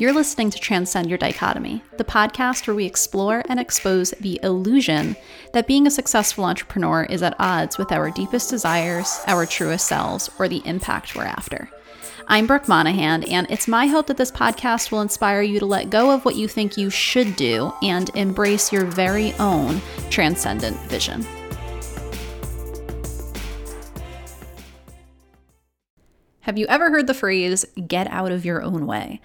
You're listening to Transcend Your Dichotomy, the podcast where we explore and expose the illusion that being a successful entrepreneur is at odds with our deepest desires, our truest selves, or the impact we're after. I'm Brooke Monahan, and it's my hope that this podcast will inspire you to let go of what you think you should do and embrace your very own transcendent vision. Have you ever heard the phrase, get out of your own way?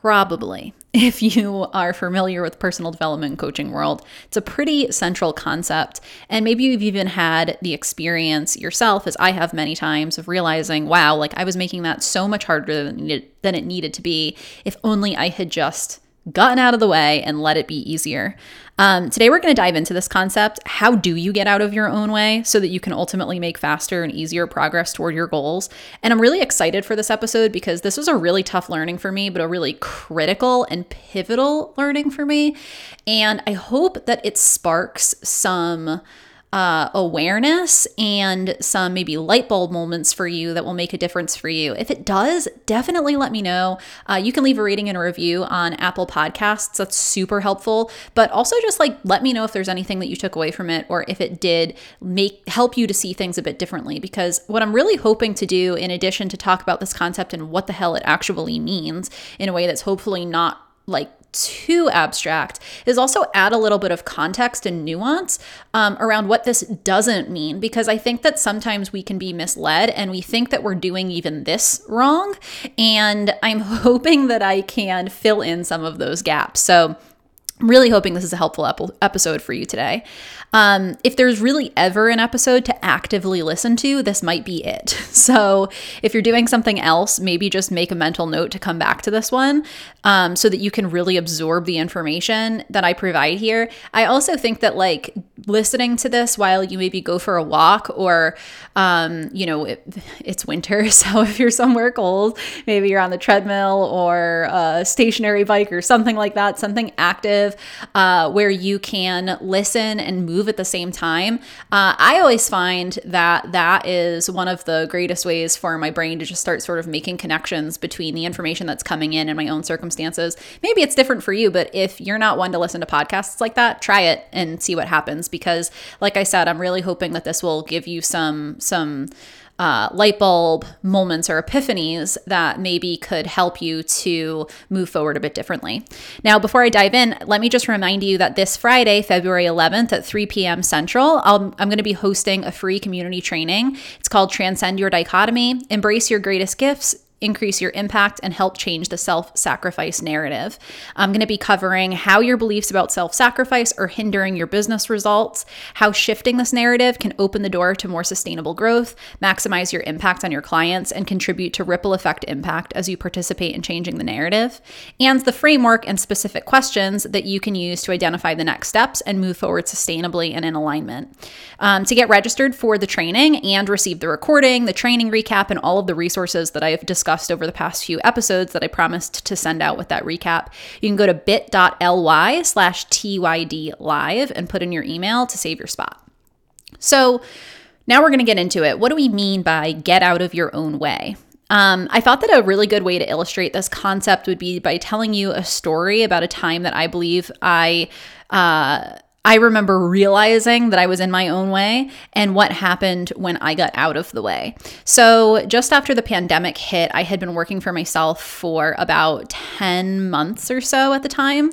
Probably. If you are familiar with personal development coaching world, it's a pretty central concept. And maybe you've even had the experience yourself, as I have many times, of realizing, wow, like I was making that so much harder than it needed, than it needed to be. If only I had just gotten out of the way and let it be easier. Um, today, we're going to dive into this concept. How do you get out of your own way so that you can ultimately make faster and easier progress toward your goals? And I'm really excited for this episode because this was a really tough learning for me, but a really critical and pivotal learning for me. And I hope that it sparks some uh, awareness and some maybe light bulb moments for you that will make a difference for you. If it does, definitely let me know. Uh, you can leave a rating and a review on Apple Podcasts. That's super helpful. But also just like let me know if there's anything that you took away from it or if it did make help you to see things a bit differently. Because what I'm really hoping to do, in addition to talk about this concept and what the hell it actually means in a way that's hopefully not like too abstract. Is also add a little bit of context and nuance um, around what this doesn't mean because i think that sometimes we can be misled and we think that we're doing even this wrong and i'm hoping that i can fill in some of those gaps. So I'm really hoping this is a helpful episode for you today. Um, if there's really ever an episode to actively listen to, this might be it. So if you're doing something else, maybe just make a mental note to come back to this one um, so that you can really absorb the information that I provide here. I also think that like listening to this while you maybe go for a walk or, um, you know, it, it's winter. So if you're somewhere cold, maybe you're on the treadmill or a stationary bike or something like that, something active uh, where you can listen and move at the same time. Uh, I always find that that is one of the greatest ways for my brain to just start sort of making connections between the information that's coming in and my own circumstances. Maybe it's different for you, but if you're not one to listen to podcasts like that, try it and see what happens because like I said, I'm really hoping that this will give you some some uh, light bulb moments or epiphanies that maybe could help you to move forward a bit differently. Now, before I dive in, let me just remind you that this Friday, February 11th at 3 p.m. Central, i am going to be hosting a free community training. It's called Transcend Your Dichotomy Embrace Your Greatest Gifts increase your impact and help change the self sacrifice narrative. I'm going to be covering how your beliefs about self sacrifice are hindering your business results, how shifting this narrative can open the door to more sustainable growth, maximize your impact on your clients, and contribute to ripple effect impact as you participate in changing the narrative, and the framework and specific questions that you can use to identify the next steps and move forward sustainably and in alignment. Um, to get registered for the training and receive the recording, the training recap, and all of the resources that I have discussed discussed over the past few episodes that I promised to send out with that recap, you can go to bit.ly slash TYD live and put in your email to save your spot. So now we're going to get into it. What do we mean by get out of your own way? Um, I thought that a really good way to illustrate this concept would be by telling you a story about a time that I believe I. Uh, I remember realizing that I was in my own way and what happened when I got out of the way. So, just after the pandemic hit, I had been working for myself for about 10 months or so at the time.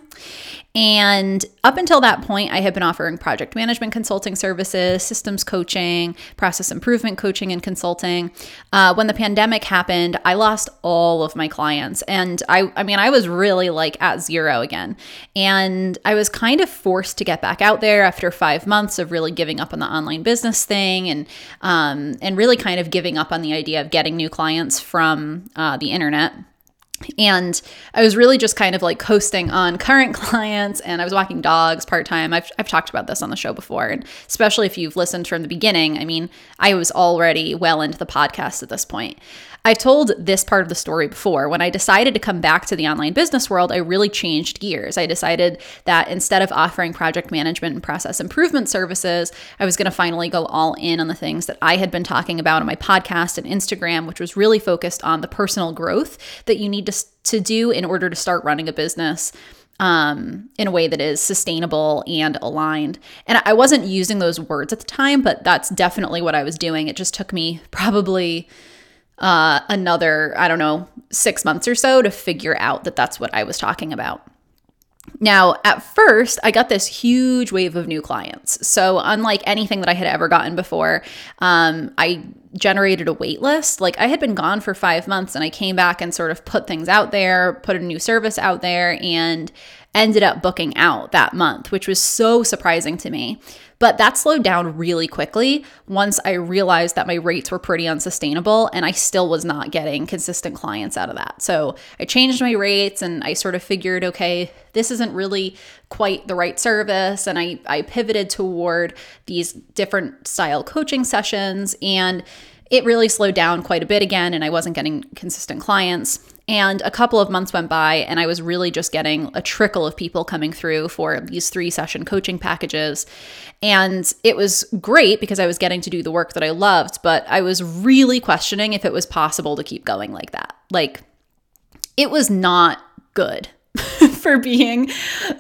And up until that point, I had been offering project management consulting services, systems coaching, process improvement coaching, and consulting. Uh, when the pandemic happened, I lost all of my clients. And I, I mean, I was really like at zero again. And I was kind of forced to get back out there after five months of really giving up on the online business thing and, um, and really kind of giving up on the idea of getting new clients from uh, the internet. And I was really just kind of like coasting on current clients and I was walking dogs part time. I've, I've talked about this on the show before. And especially if you've listened from the beginning, I mean, I was already well into the podcast at this point. I've told this part of the story before. When I decided to come back to the online business world, I really changed gears. I decided that instead of offering project management and process improvement services, I was going to finally go all in on the things that I had been talking about on my podcast and Instagram, which was really focused on the personal growth that you need to, to do in order to start running a business um, in a way that is sustainable and aligned. And I wasn't using those words at the time, but that's definitely what I was doing. It just took me probably uh, another, I don't know, six months or so to figure out that that's what I was talking about. Now, at first, I got this huge wave of new clients. So, unlike anything that I had ever gotten before, um, I generated a wait list. Like, I had been gone for five months and I came back and sort of put things out there, put a new service out there, and ended up booking out that month, which was so surprising to me. But that slowed down really quickly once I realized that my rates were pretty unsustainable and I still was not getting consistent clients out of that. So I changed my rates and I sort of figured, okay, this isn't really quite the right service. And I, I pivoted toward these different style coaching sessions and it really slowed down quite a bit again and I wasn't getting consistent clients. And a couple of months went by, and I was really just getting a trickle of people coming through for these three session coaching packages. And it was great because I was getting to do the work that I loved, but I was really questioning if it was possible to keep going like that. Like, it was not good. for being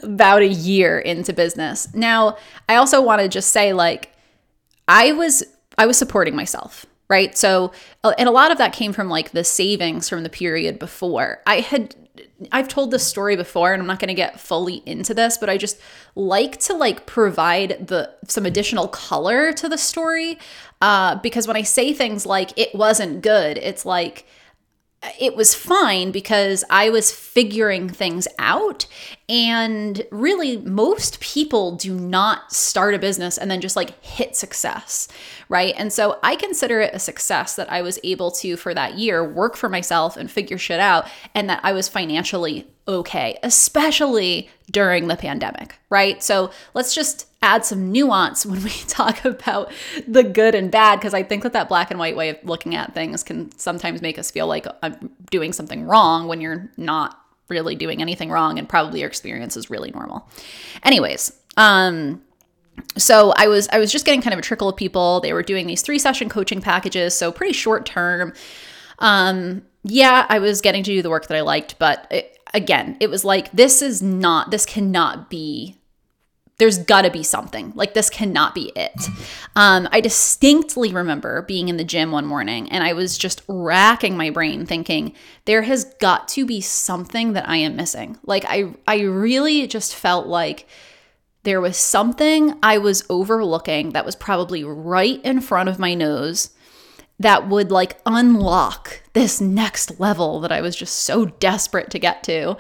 about a year into business. Now, I also want to just say like I was I was supporting myself right? So, uh, and a lot of that came from like the savings from the period before. I had I've told this story before and I'm not going to get fully into this, but I just like to like provide the some additional color to the story uh because when I say things like it wasn't good, it's like it was fine because I was figuring things out. And really, most people do not start a business and then just like hit success, right? And so I consider it a success that I was able to, for that year, work for myself and figure shit out, and that I was financially okay, especially during the pandemic, right? So let's just add some nuance when we talk about the good and bad, because I think that that black and white way of looking at things can sometimes make us feel like I'm doing something wrong when you're not really doing anything wrong and probably your experience is really normal. Anyways, um, so I was I was just getting kind of a trickle of people. They were doing these three session coaching packages, so pretty short term. Um, yeah, I was getting to do the work that I liked, but it, again, it was like this is not this cannot be there's got to be something. Like, this cannot be it. Um, I distinctly remember being in the gym one morning and I was just racking my brain thinking, there has got to be something that I am missing. Like, I, I really just felt like there was something I was overlooking that was probably right in front of my nose that would like unlock this next level that I was just so desperate to get to.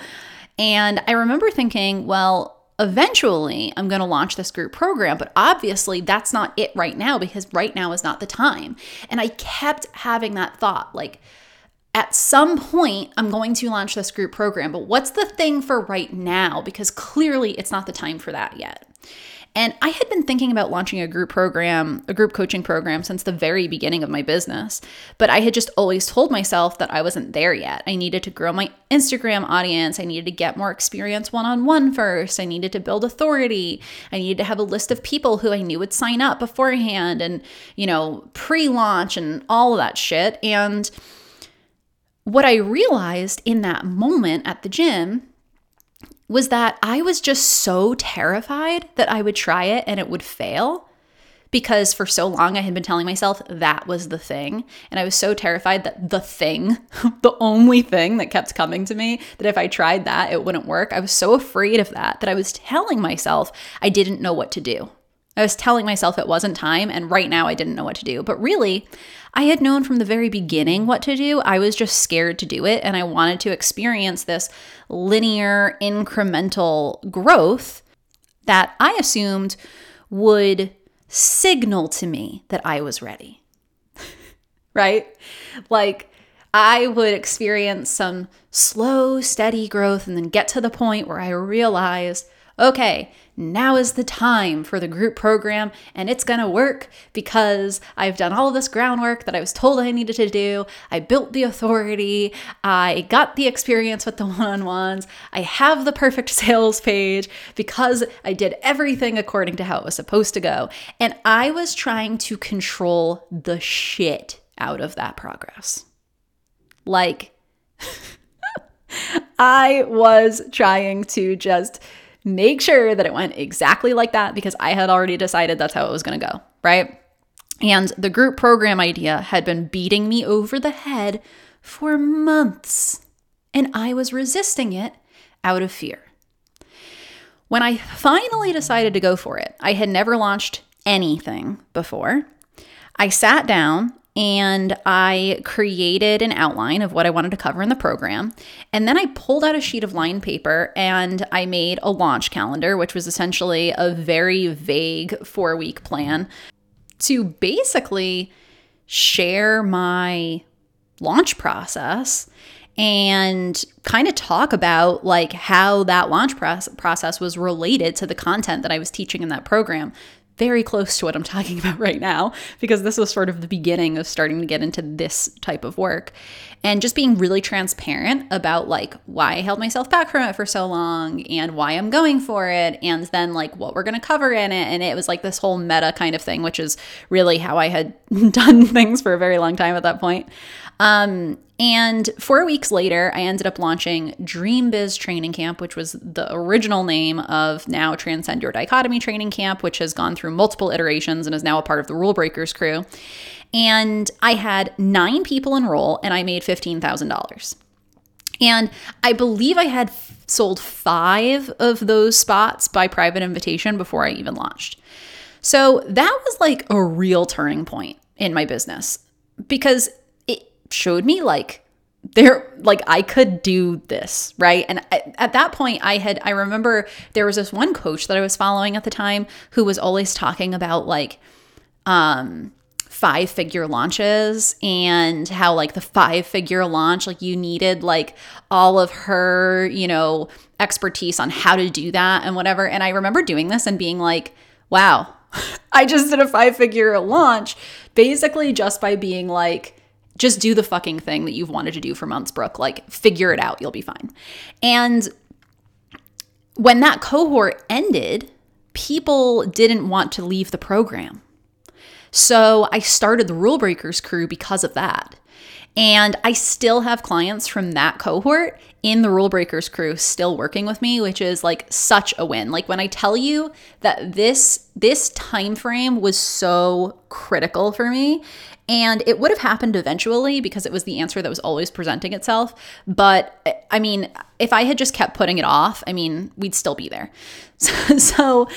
And I remember thinking, well, eventually I'm going to launch this group program, but obviously that's not it right now because right now is not the time. And I kept having that thought like, at some point, I'm going to launch this group program, but what's the thing for right now? Because clearly it's not the time for that yet. And I had been thinking about launching a group program, a group coaching program since the very beginning of my business, but I had just always told myself that I wasn't there yet. I needed to grow my Instagram audience. I needed to get more experience one on one first. I needed to build authority. I needed to have a list of people who I knew would sign up beforehand and, you know, pre launch and all of that shit. And what I realized in that moment at the gym was that I was just so terrified that I would try it and it would fail because for so long I had been telling myself that was the thing. And I was so terrified that the thing, the only thing that kept coming to me, that if I tried that, it wouldn't work. I was so afraid of that that I was telling myself I didn't know what to do. I was telling myself it wasn't time, and right now I didn't know what to do. But really, I had known from the very beginning what to do. I was just scared to do it, and I wanted to experience this linear, incremental growth that I assumed would signal to me that I was ready. right? Like, I would experience some slow, steady growth and then get to the point where I realized okay, now is the time for the group program and it's going to work because I've done all this groundwork that I was told I needed to do. I built the authority. I got the experience with the one on ones. I have the perfect sales page because I did everything according to how it was supposed to go. And I was trying to control the shit out of that progress. Like, I was trying to just make sure that it went exactly like that because I had already decided that's how it was going to go, right? And the group program idea had been beating me over the head for months, and I was resisting it out of fear. When I finally decided to go for it, I had never launched anything before. I sat down and I created an outline of what I wanted to cover in the program. And then I pulled out a sheet of line paper and I made a launch calendar, which was essentially a very vague four week plan to basically share my launch process and kind of talk about like how that launch process was related to the content that I was teaching in that program very close to what I'm talking about right now because this was sort of the beginning of starting to get into this type of work and just being really transparent about like why I held myself back from it for so long and why I'm going for it and then like what we're going to cover in it and it was like this whole meta kind of thing which is really how I had done things for a very long time at that point. Um, and four weeks later, I ended up launching Dream Biz Training Camp, which was the original name of now Transcend Your Dichotomy Training Camp, which has gone through multiple iterations and is now a part of the Rule Breakers crew. And I had nine people enroll and I made $15,000. And I believe I had sold five of those spots by private invitation before I even launched. So that was like a real turning point in my business because showed me like there like I could do this, right? And at that point I had I remember there was this one coach that I was following at the time who was always talking about like um five figure launches and how like the five figure launch like you needed like all of her, you know, expertise on how to do that and whatever. And I remember doing this and being like, wow, I just did a five figure launch basically just by being like just do the fucking thing that you've wanted to do for months, Brooke. Like, figure it out. You'll be fine. And when that cohort ended, people didn't want to leave the program. So I started the Rule Breakers crew because of that. And I still have clients from that cohort in the Rule Breakers crew still working with me, which is like such a win. Like when I tell you that this this time frame was so critical for me and it would have happened eventually because it was the answer that was always presenting itself. But I mean, if I had just kept putting it off, I mean, we'd still be there. So, so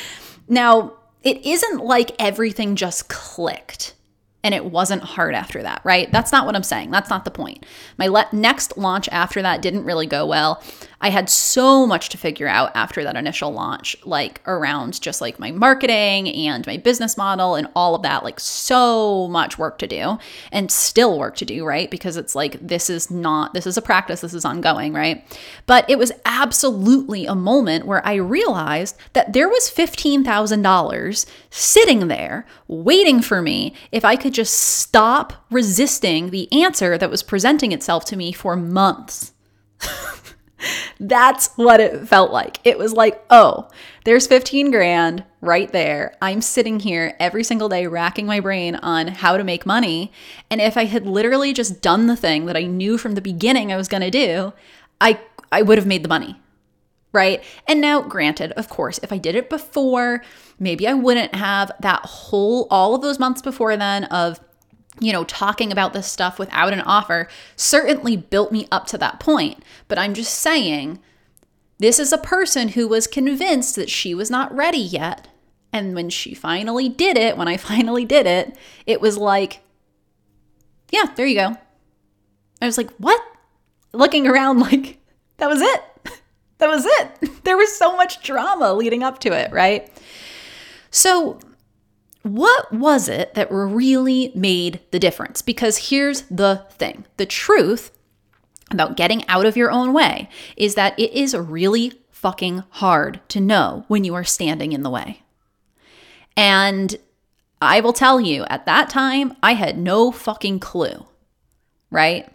now it isn't like everything just clicked and it wasn't hard after that, right? That's not what I'm saying. That's not the point. My le- next launch after that didn't really go well. I had so much to figure out after that initial launch, like around just like my marketing and my business model and all of that, like so much work to do and still work to do, right? Because it's like this is not, this is a practice, this is ongoing, right? But it was absolutely a moment where I realized that there was $15,000 sitting there waiting for me if I could just stop resisting the answer that was presenting itself to me for months. That's what it felt like. It was like, oh, there's 15 grand right there. I'm sitting here every single day racking my brain on how to make money. And if I had literally just done the thing that I knew from the beginning I was going to do, I I would have made the money. Right? And now granted, of course, if I did it before, maybe I wouldn't have that whole all of those months before then of you know, talking about this stuff without an offer certainly built me up to that point. But I'm just saying, this is a person who was convinced that she was not ready yet. And when she finally did it, when I finally did it, it was like, yeah, there you go. I was like, what? Looking around, like, that was it. That was it. There was so much drama leading up to it, right? So, what was it that really made the difference? Because here's the thing the truth about getting out of your own way is that it is really fucking hard to know when you are standing in the way. And I will tell you, at that time, I had no fucking clue, right?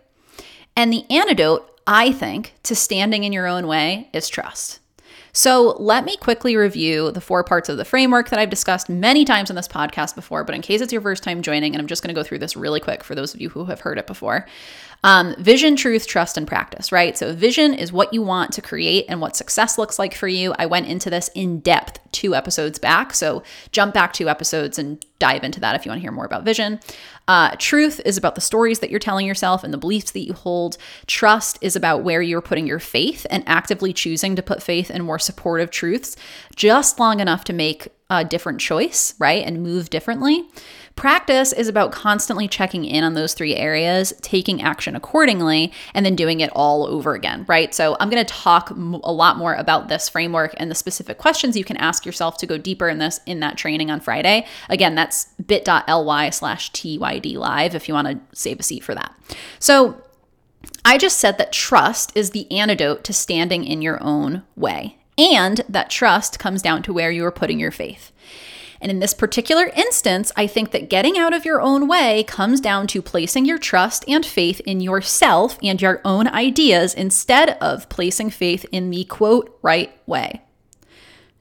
And the antidote, I think, to standing in your own way is trust. So, let me quickly review the four parts of the framework that I've discussed many times in this podcast before, but in case it's your first time joining, and I'm just going to go through this really quick for those of you who have heard it before. Um, vision, truth, trust, and practice, right? So, vision is what you want to create and what success looks like for you. I went into this in depth two episodes back. So, jump back two episodes and dive into that if you want to hear more about vision. Uh, truth is about the stories that you're telling yourself and the beliefs that you hold. Trust is about where you're putting your faith and actively choosing to put faith in more supportive truths just long enough to make a different choice, right? And move differently. Practice is about constantly checking in on those three areas, taking action accordingly, and then doing it all over again, right? So, I'm going to talk a lot more about this framework and the specific questions you can ask yourself to go deeper in this in that training on Friday. Again, that's bit.ly slash TYD live if you want to save a seat for that. So, I just said that trust is the antidote to standing in your own way, and that trust comes down to where you are putting your faith. And in this particular instance, I think that getting out of your own way comes down to placing your trust and faith in yourself and your own ideas instead of placing faith in the quote right way.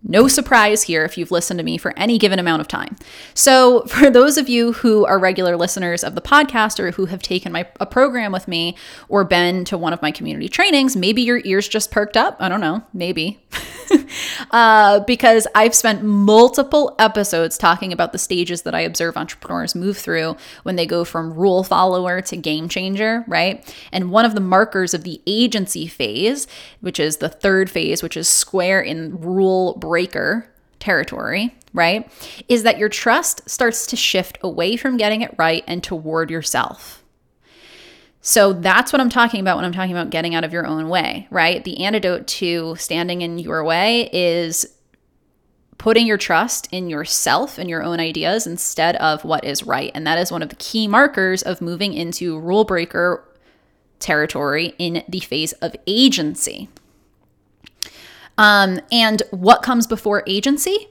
No surprise here if you've listened to me for any given amount of time. So, for those of you who are regular listeners of the podcast or who have taken my a program with me or been to one of my community trainings, maybe your ears just perked up. I don't know, maybe. uh, because I've spent multiple episodes talking about the stages that I observe entrepreneurs move through when they go from rule follower to game changer, right? And one of the markers of the agency phase, which is the third phase, which is square in rule breaker territory, right? Is that your trust starts to shift away from getting it right and toward yourself. So that's what I'm talking about when I'm talking about getting out of your own way, right? The antidote to standing in your way is putting your trust in yourself and your own ideas instead of what is right. And that is one of the key markers of moving into rule breaker territory in the phase of agency. Um, and what comes before agency?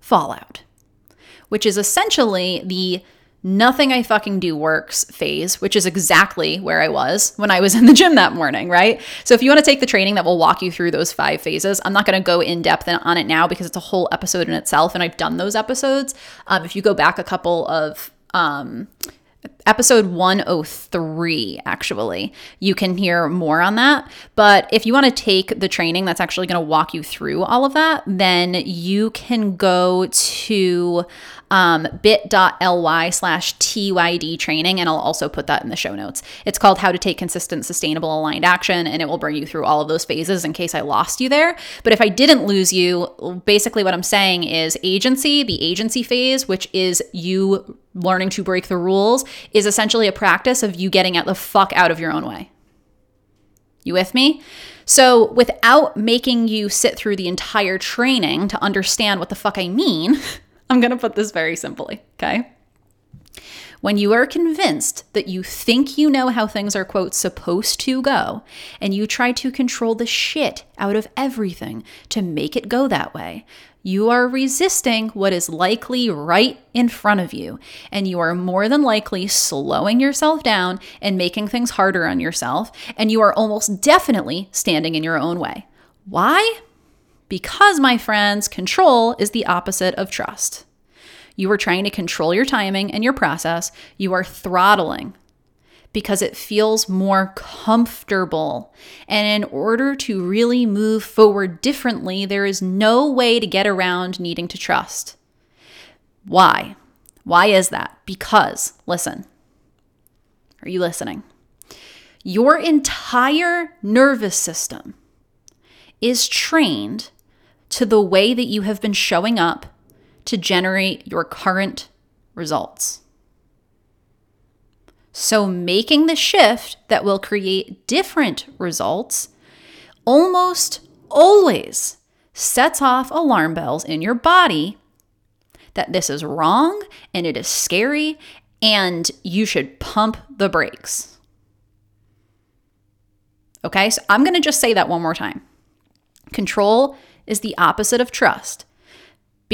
Fallout, which is essentially the nothing I fucking do works phase, which is exactly where I was when I was in the gym that morning, right? So if you want to take the training that will walk you through those five phases, I'm not going to go in depth on it now because it's a whole episode in itself, and I've done those episodes. Um, if you go back a couple of um, episode 103 actually you can hear more on that but if you want to take the training that's actually going to walk you through all of that then you can go to um, bit.ly slash TYD training, and I'll also put that in the show notes. It's called How to Take Consistent, Sustainable, Aligned Action, and it will bring you through all of those phases in case I lost you there. But if I didn't lose you, basically what I'm saying is agency, the agency phase, which is you learning to break the rules, is essentially a practice of you getting out the fuck out of your own way. You with me? So, without making you sit through the entire training to understand what the fuck I mean, I'm going to put this very simply, okay? When you are convinced that you think you know how things are, quote, supposed to go, and you try to control the shit out of everything to make it go that way, you are resisting what is likely right in front of you, and you are more than likely slowing yourself down and making things harder on yourself, and you are almost definitely standing in your own way. Why? Because, my friends, control is the opposite of trust. You are trying to control your timing and your process. You are throttling because it feels more comfortable. And in order to really move forward differently, there is no way to get around needing to trust. Why? Why is that? Because, listen, are you listening? Your entire nervous system is trained to the way that you have been showing up to generate your current results. So, making the shift that will create different results almost always sets off alarm bells in your body that this is wrong and it is scary and you should pump the brakes. Okay, so I'm gonna just say that one more time. Control is the opposite of trust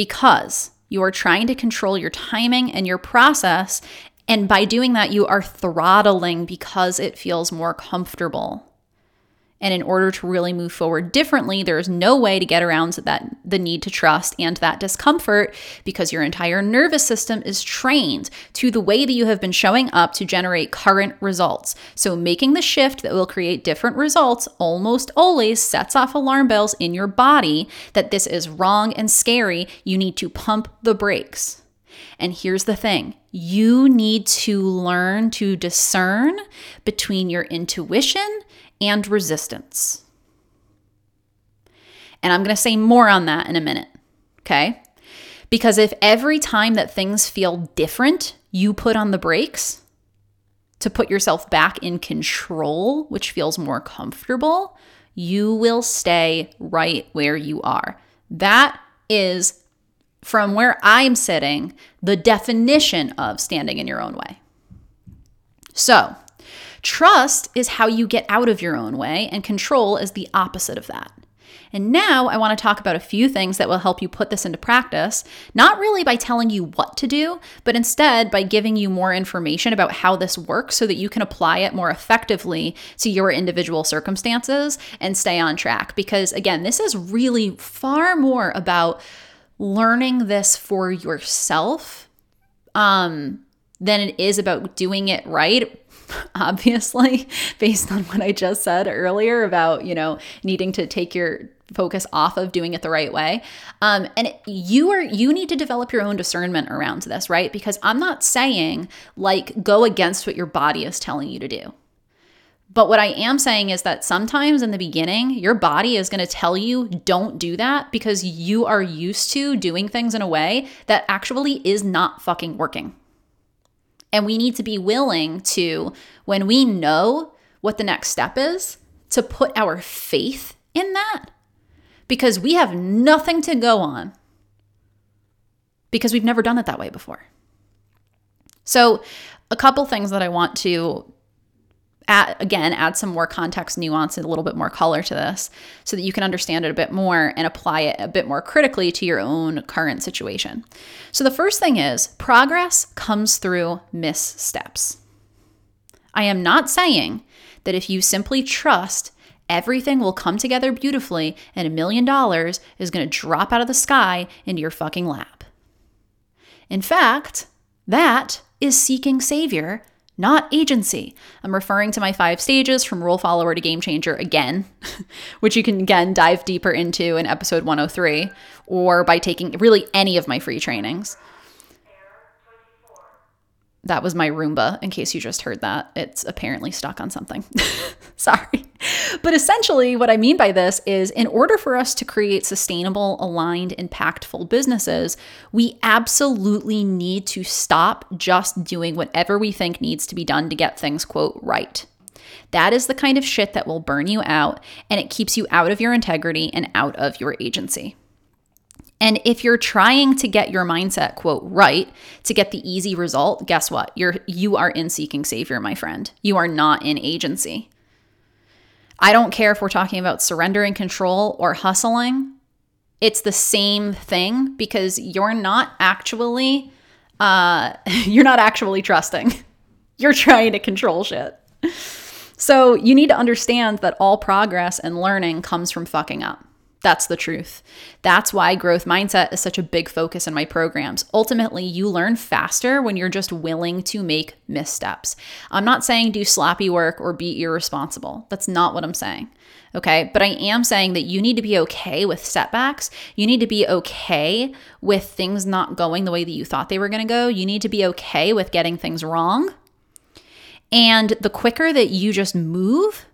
because you are trying to control your timing and your process. And by doing that, you are throttling because it feels more comfortable. And in order to really move forward differently, there is no way to get around that the need to trust and that discomfort because your entire nervous system is trained to the way that you have been showing up to generate current results. So making the shift that will create different results almost always sets off alarm bells in your body that this is wrong and scary. You need to pump the brakes. And here's the thing you need to learn to discern between your intuition and resistance. And I'm going to say more on that in a minute, okay? Because if every time that things feel different, you put on the brakes to put yourself back in control, which feels more comfortable, you will stay right where you are. That is, from where I'm sitting, the definition of standing in your own way. So, Trust is how you get out of your own way, and control is the opposite of that. And now I want to talk about a few things that will help you put this into practice, not really by telling you what to do, but instead by giving you more information about how this works so that you can apply it more effectively to your individual circumstances and stay on track. Because again, this is really far more about learning this for yourself um, than it is about doing it right obviously, based on what I just said earlier about, you know, needing to take your focus off of doing it the right way. Um, and you are you need to develop your own discernment around this, right? Because I'm not saying like go against what your body is telling you to do. But what I am saying is that sometimes in the beginning, your body is going to tell you don't do that because you are used to doing things in a way that actually is not fucking working. And we need to be willing to, when we know what the next step is, to put our faith in that because we have nothing to go on because we've never done it that way before. So, a couple things that I want to add, again, add some more context, nuance, and a little bit more color to this so that you can understand it a bit more and apply it a bit more critically to your own current situation. So, the first thing is progress comes through missteps. I am not saying that if you simply trust, everything will come together beautifully and a million dollars is going to drop out of the sky into your fucking lap. In fact, that is seeking savior not agency. I'm referring to my five stages from rule follower to game changer again, which you can again dive deeper into in episode 103 or by taking really any of my free trainings. That was my Roomba, in case you just heard that. It's apparently stuck on something. Sorry. But essentially, what I mean by this is in order for us to create sustainable, aligned, impactful businesses, we absolutely need to stop just doing whatever we think needs to be done to get things, quote, right. That is the kind of shit that will burn you out and it keeps you out of your integrity and out of your agency. And if you're trying to get your mindset quote right to get the easy result, guess what? You're you are in seeking savior, my friend. You are not in agency. I don't care if we're talking about surrendering control or hustling. It's the same thing because you're not actually uh you're not actually trusting. You're trying to control shit. So, you need to understand that all progress and learning comes from fucking up. That's the truth. That's why growth mindset is such a big focus in my programs. Ultimately, you learn faster when you're just willing to make missteps. I'm not saying do sloppy work or be irresponsible. That's not what I'm saying. Okay. But I am saying that you need to be okay with setbacks. You need to be okay with things not going the way that you thought they were going to go. You need to be okay with getting things wrong. And the quicker that you just move,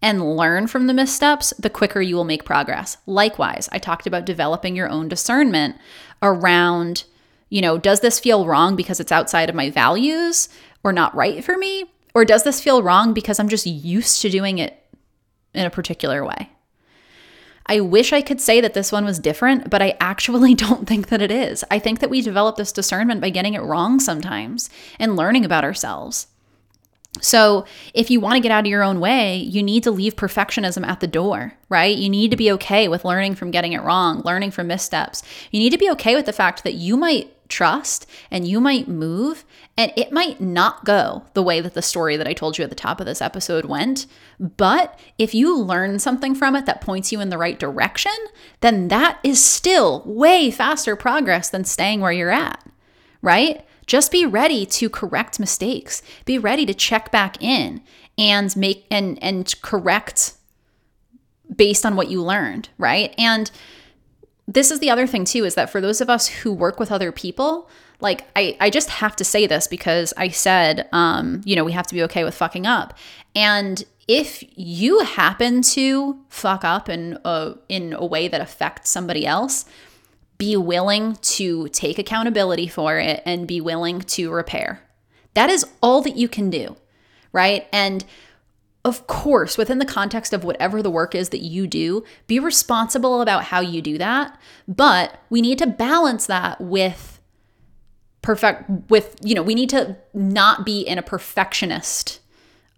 and learn from the missteps, the quicker you will make progress. Likewise, I talked about developing your own discernment around, you know, does this feel wrong because it's outside of my values or not right for me? Or does this feel wrong because I'm just used to doing it in a particular way? I wish I could say that this one was different, but I actually don't think that it is. I think that we develop this discernment by getting it wrong sometimes and learning about ourselves. So, if you want to get out of your own way, you need to leave perfectionism at the door, right? You need to be okay with learning from getting it wrong, learning from missteps. You need to be okay with the fact that you might trust and you might move and it might not go the way that the story that I told you at the top of this episode went. But if you learn something from it that points you in the right direction, then that is still way faster progress than staying where you're at, right? Just be ready to correct mistakes. Be ready to check back in and make and and correct based on what you learned, right? And this is the other thing too is that for those of us who work with other people, like I, I just have to say this because I said, um, you know, we have to be okay with fucking up. And if you happen to fuck up in a, in a way that affects somebody else, be willing to take accountability for it and be willing to repair. That is all that you can do, right? And of course, within the context of whatever the work is that you do, be responsible about how you do that. But we need to balance that with perfect, with, you know, we need to not be in a perfectionist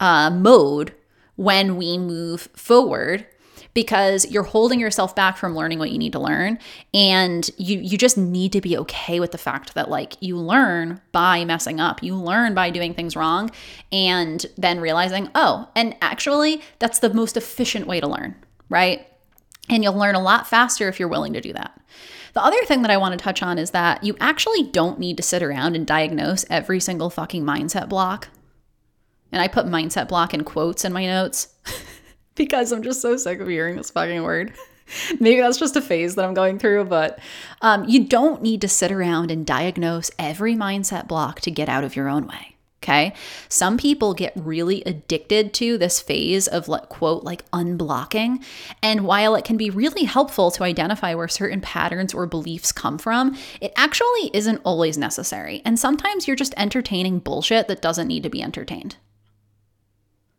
uh, mode when we move forward because you're holding yourself back from learning what you need to learn and you you just need to be okay with the fact that like you learn by messing up you learn by doing things wrong and then realizing oh and actually that's the most efficient way to learn right and you'll learn a lot faster if you're willing to do that the other thing that I want to touch on is that you actually don't need to sit around and diagnose every single fucking mindset block. And I put mindset block in quotes in my notes. because I'm just so sick of hearing this fucking word. Maybe that's just a phase that I'm going through, but um, you don't need to sit around and diagnose every mindset block to get out of your own way. Okay. Some people get really addicted to this phase of, like, quote, like unblocking. And while it can be really helpful to identify where certain patterns or beliefs come from, it actually isn't always necessary. And sometimes you're just entertaining bullshit that doesn't need to be entertained.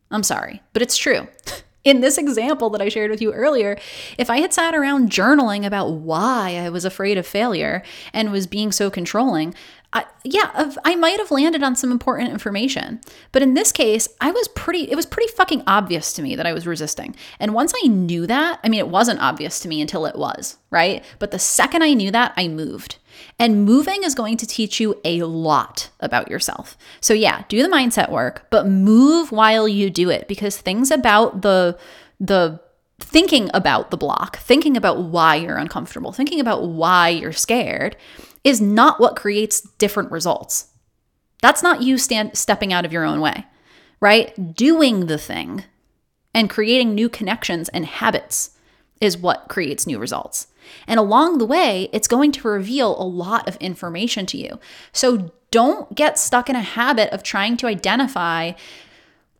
I'm sorry, but it's true. in this example that I shared with you earlier, if I had sat around journaling about why I was afraid of failure and was being so controlling, I, yeah, I might have landed on some important information. But in this case, I was pretty, it was pretty fucking obvious to me that I was resisting. And once I knew that, I mean, it wasn't obvious to me until it was, right? But the second I knew that, I moved. And moving is going to teach you a lot about yourself. So, yeah, do the mindset work, but move while you do it because things about the, the, thinking about the block, thinking about why you're uncomfortable, thinking about why you're scared is not what creates different results. That's not you stand, stepping out of your own way, right? Doing the thing and creating new connections and habits is what creates new results. And along the way, it's going to reveal a lot of information to you. So don't get stuck in a habit of trying to identify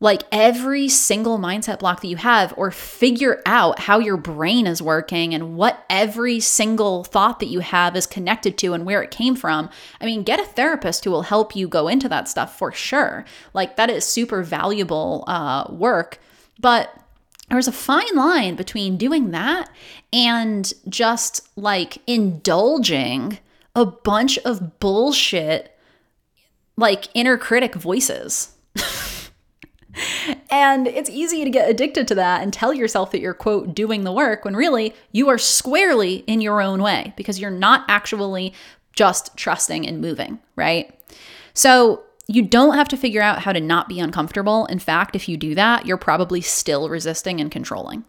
like every single mindset block that you have, or figure out how your brain is working and what every single thought that you have is connected to and where it came from. I mean, get a therapist who will help you go into that stuff for sure. Like, that is super valuable uh, work. But there's a fine line between doing that and just like indulging a bunch of bullshit, like inner critic voices. And it's easy to get addicted to that and tell yourself that you're, quote, doing the work when really you are squarely in your own way because you're not actually just trusting and moving, right? So you don't have to figure out how to not be uncomfortable. In fact, if you do that, you're probably still resisting and controlling.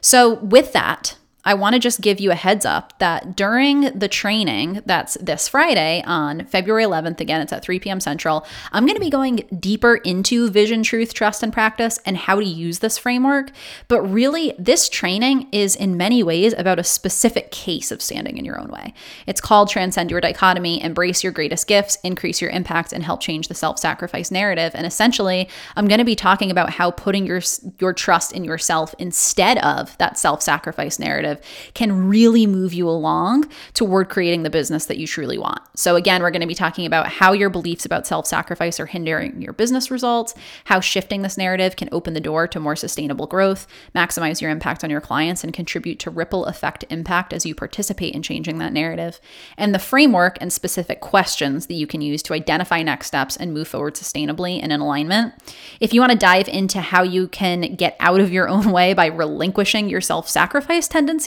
So, with that, I want to just give you a heads up that during the training that's this Friday on February 11th, again, it's at 3 p.m. Central, I'm going to be going deeper into vision, truth, trust, and practice and how to use this framework. But really, this training is in many ways about a specific case of standing in your own way. It's called Transcend Your Dichotomy, Embrace Your Greatest Gifts, Increase Your Impact, and Help Change the Self Sacrifice Narrative. And essentially, I'm going to be talking about how putting your, your trust in yourself instead of that self sacrifice narrative can really move you along toward creating the business that you truly want. So, again, we're going to be talking about how your beliefs about self sacrifice are hindering your business results, how shifting this narrative can open the door to more sustainable growth, maximize your impact on your clients, and contribute to ripple effect impact as you participate in changing that narrative, and the framework and specific questions that you can use to identify next steps and move forward sustainably and in alignment. If you want to dive into how you can get out of your own way by relinquishing your self sacrifice tendencies,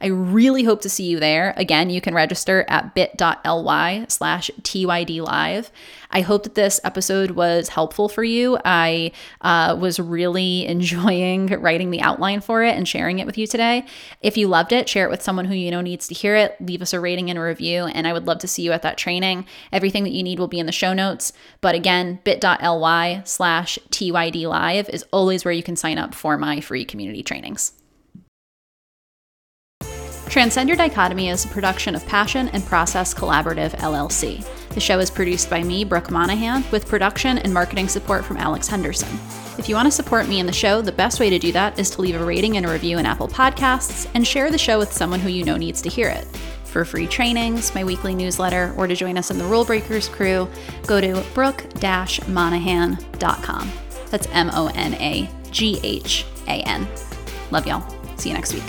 I really hope to see you there. Again, you can register at bit.ly slash TYD live. I hope that this episode was helpful for you. I uh, was really enjoying writing the outline for it and sharing it with you today. If you loved it, share it with someone who you know needs to hear it. Leave us a rating and a review, and I would love to see you at that training. Everything that you need will be in the show notes. But again, bit.ly slash TYD live is always where you can sign up for my free community trainings. Transcend Your Dichotomy is a production of Passion and Process Collaborative LLC. The show is produced by me, Brooke Monaghan, with production and marketing support from Alex Henderson. If you want to support me and the show, the best way to do that is to leave a rating and a review in Apple Podcasts and share the show with someone who you know needs to hear it. For free trainings, my weekly newsletter, or to join us in the Rule Breakers crew, go to brooke-monaghan.com. That's M O N A G H A N. Love y'all. See you next week.